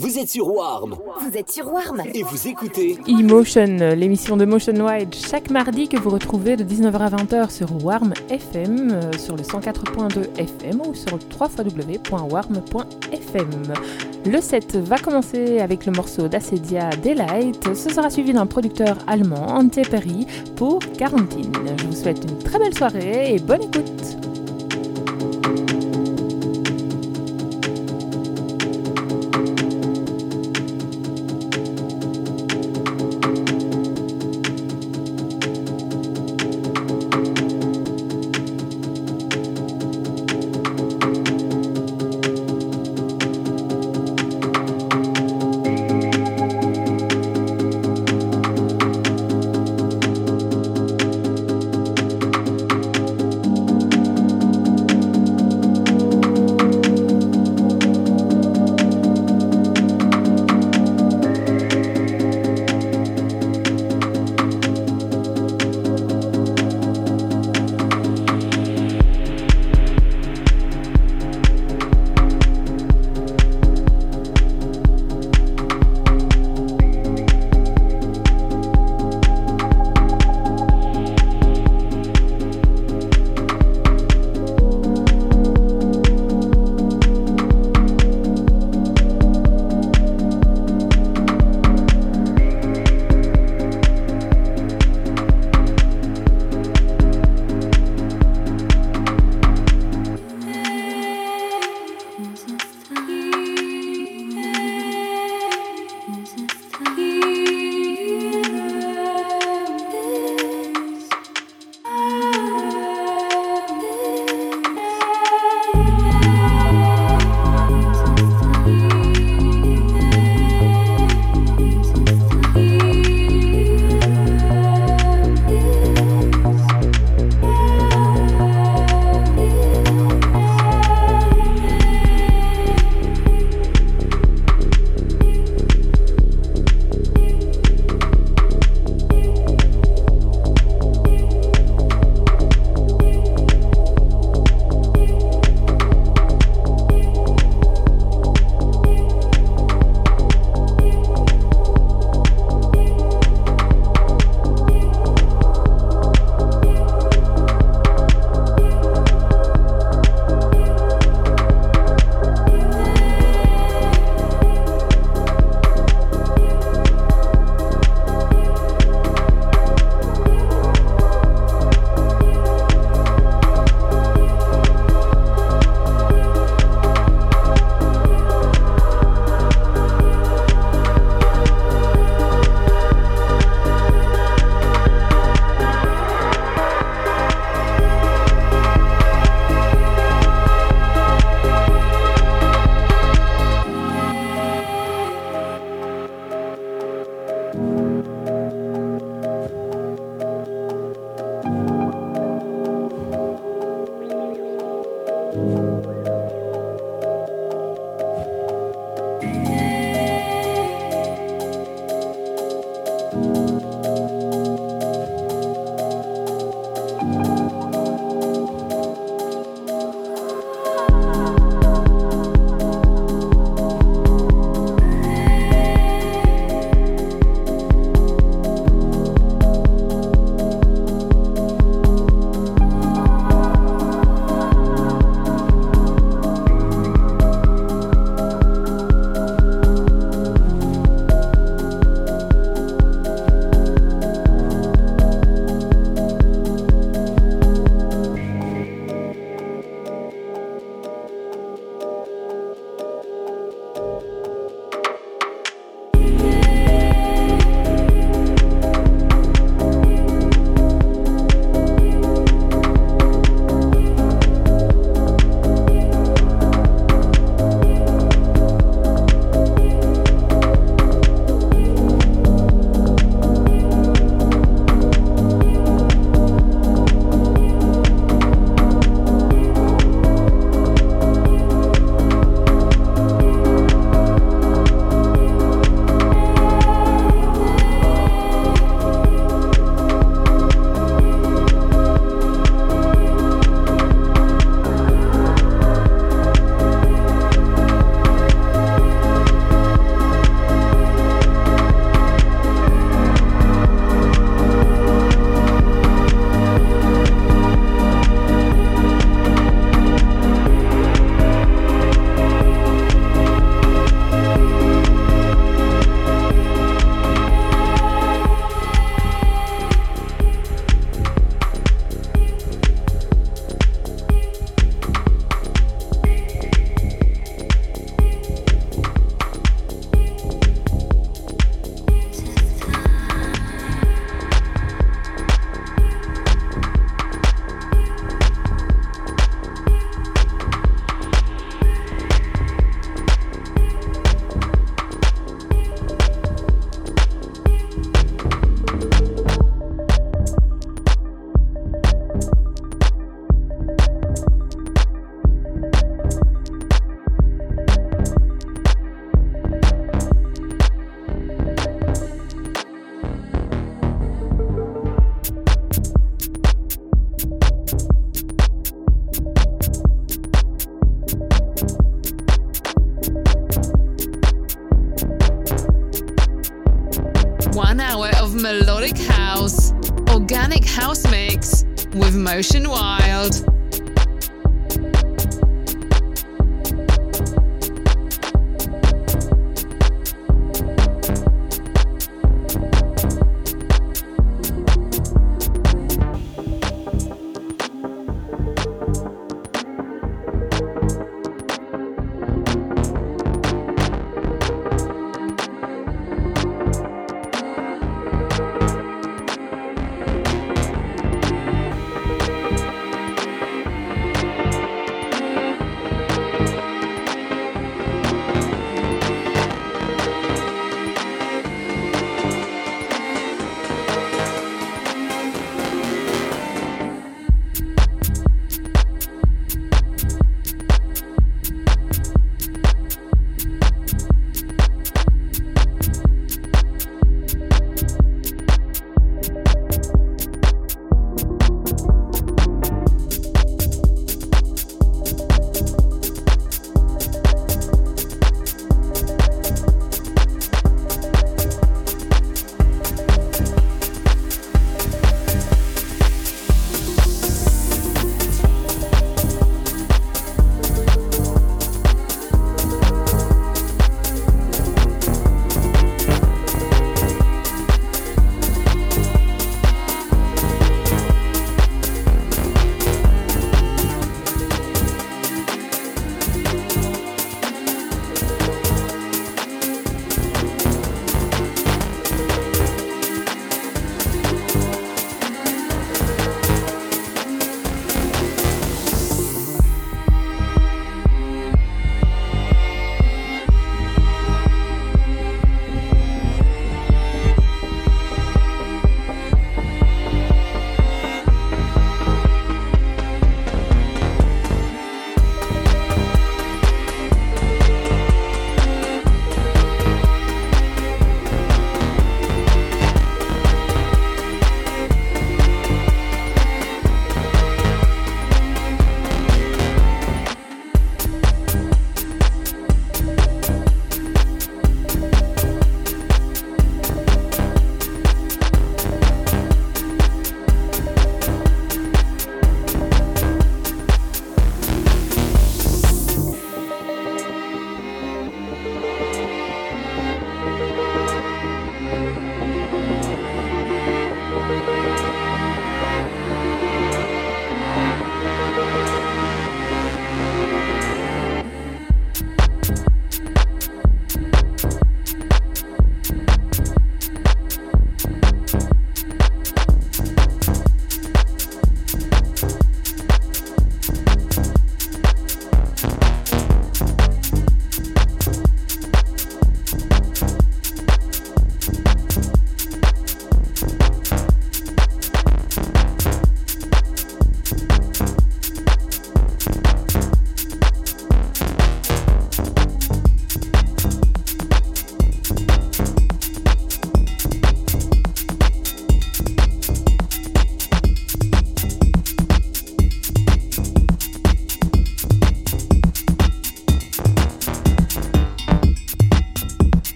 Vous êtes sur Warm Vous êtes sur Warm et vous écoutez Emotion, l'émission de Motion Wide chaque mardi que vous retrouvez de 19h à 20h sur Warm FM, euh, sur le 104.2 FM ou sur www.warm.fm. Le set va commencer avec le morceau d'Acedia Delight. Ce sera suivi d'un producteur allemand, Ante Perry, pour Quarantine. Je vous souhaite une très belle soirée et bonne écoute.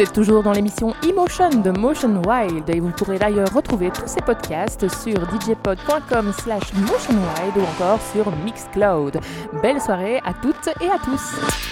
Vous êtes toujours dans l'émission Emotion de Motion Wild et vous pourrez d'ailleurs retrouver tous ces podcasts sur djpod.com slash motionwild ou encore sur Mixcloud. Belle soirée à toutes et à tous.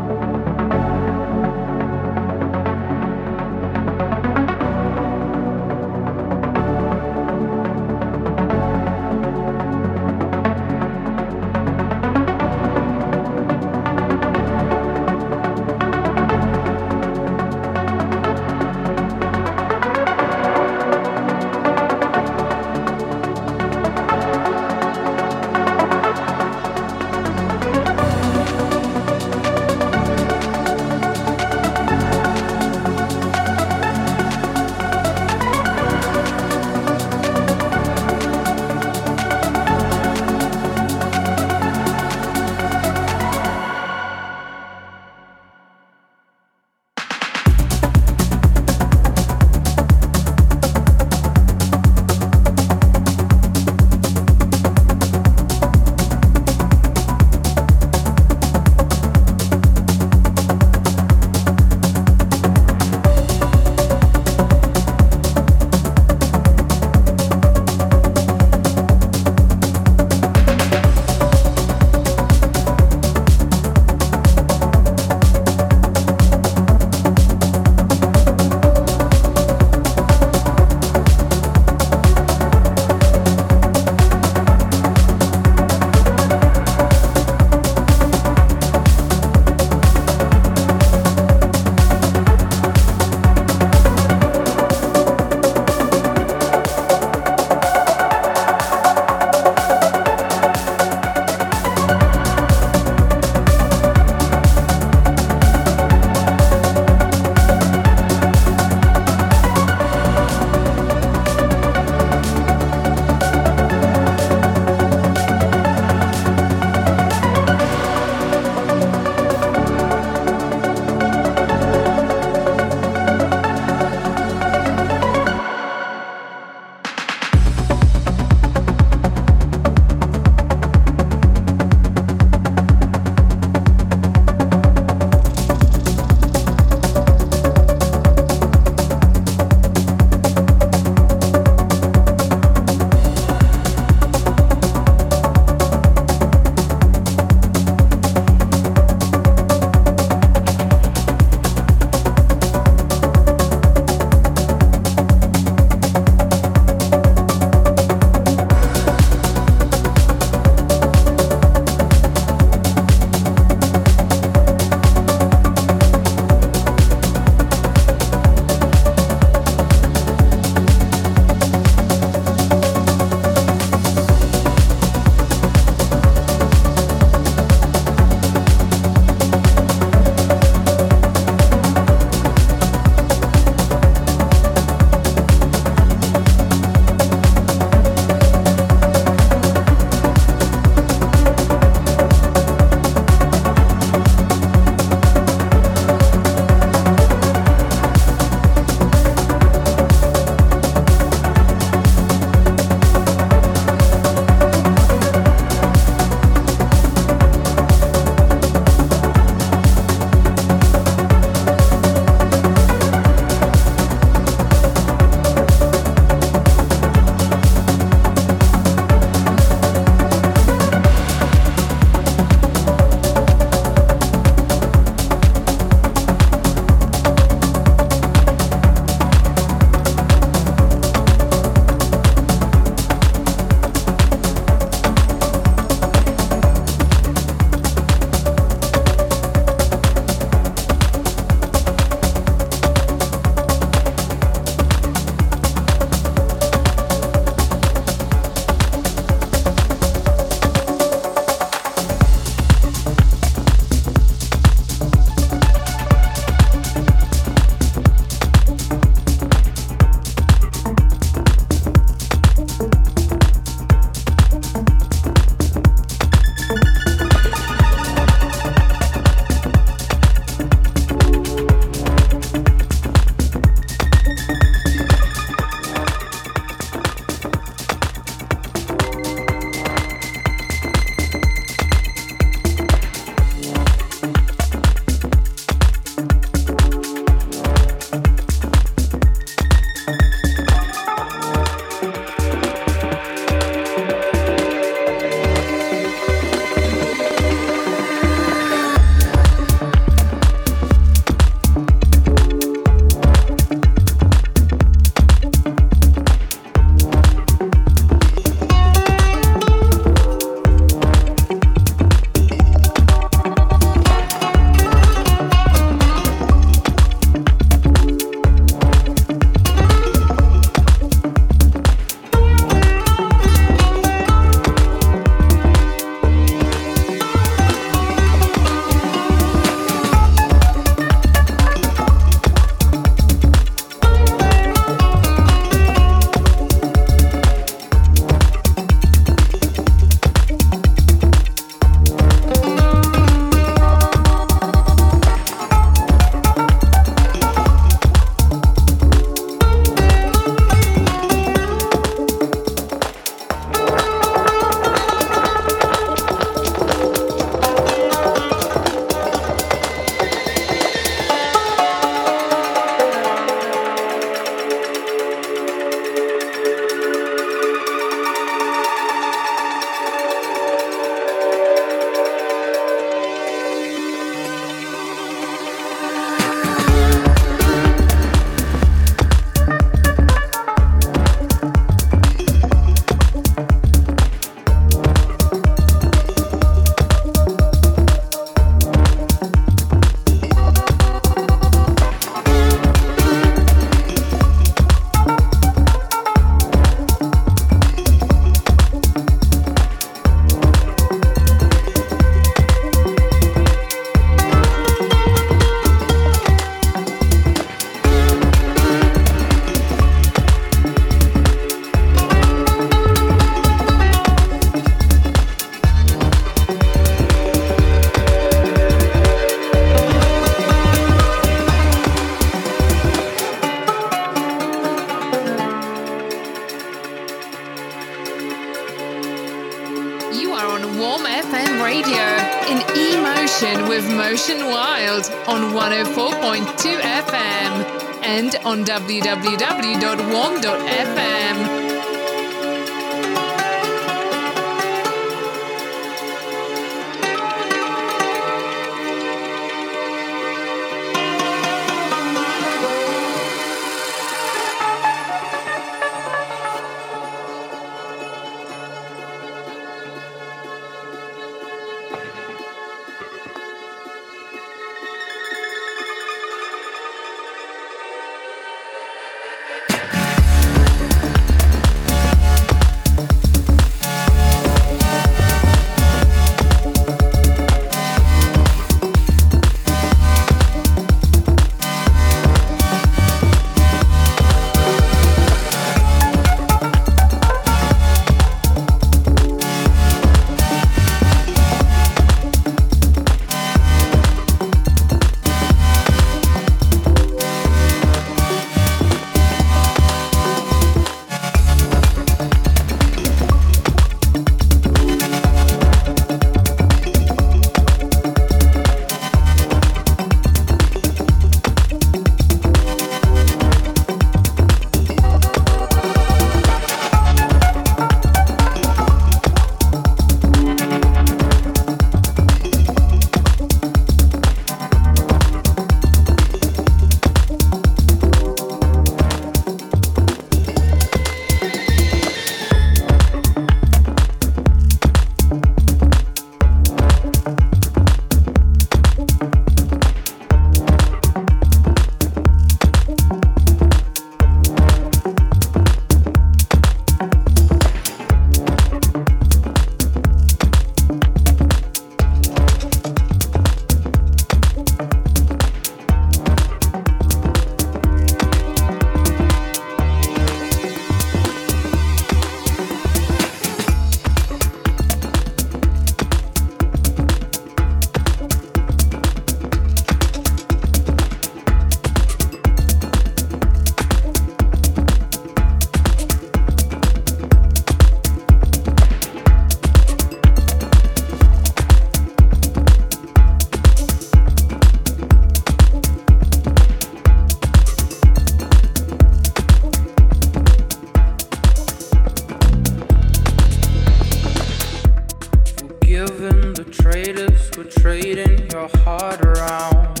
we're trading your heart around.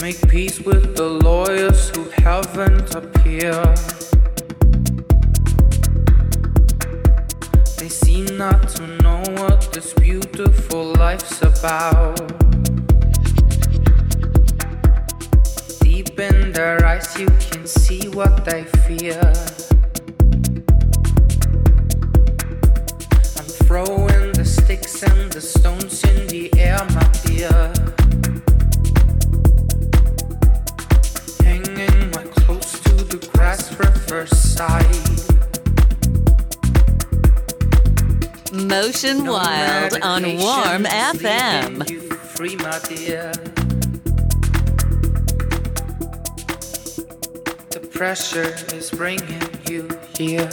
Make peace with the lawyers who haven't appeared. They seem not to know what this beautiful life's about. Deep in their eyes, you can see what they fear. throwing sticks and the stones in the air, my dear. Hanging my clothes to the grass. Motion no Wild on Warm FM. You free, my dear. The pressure is bringing you here.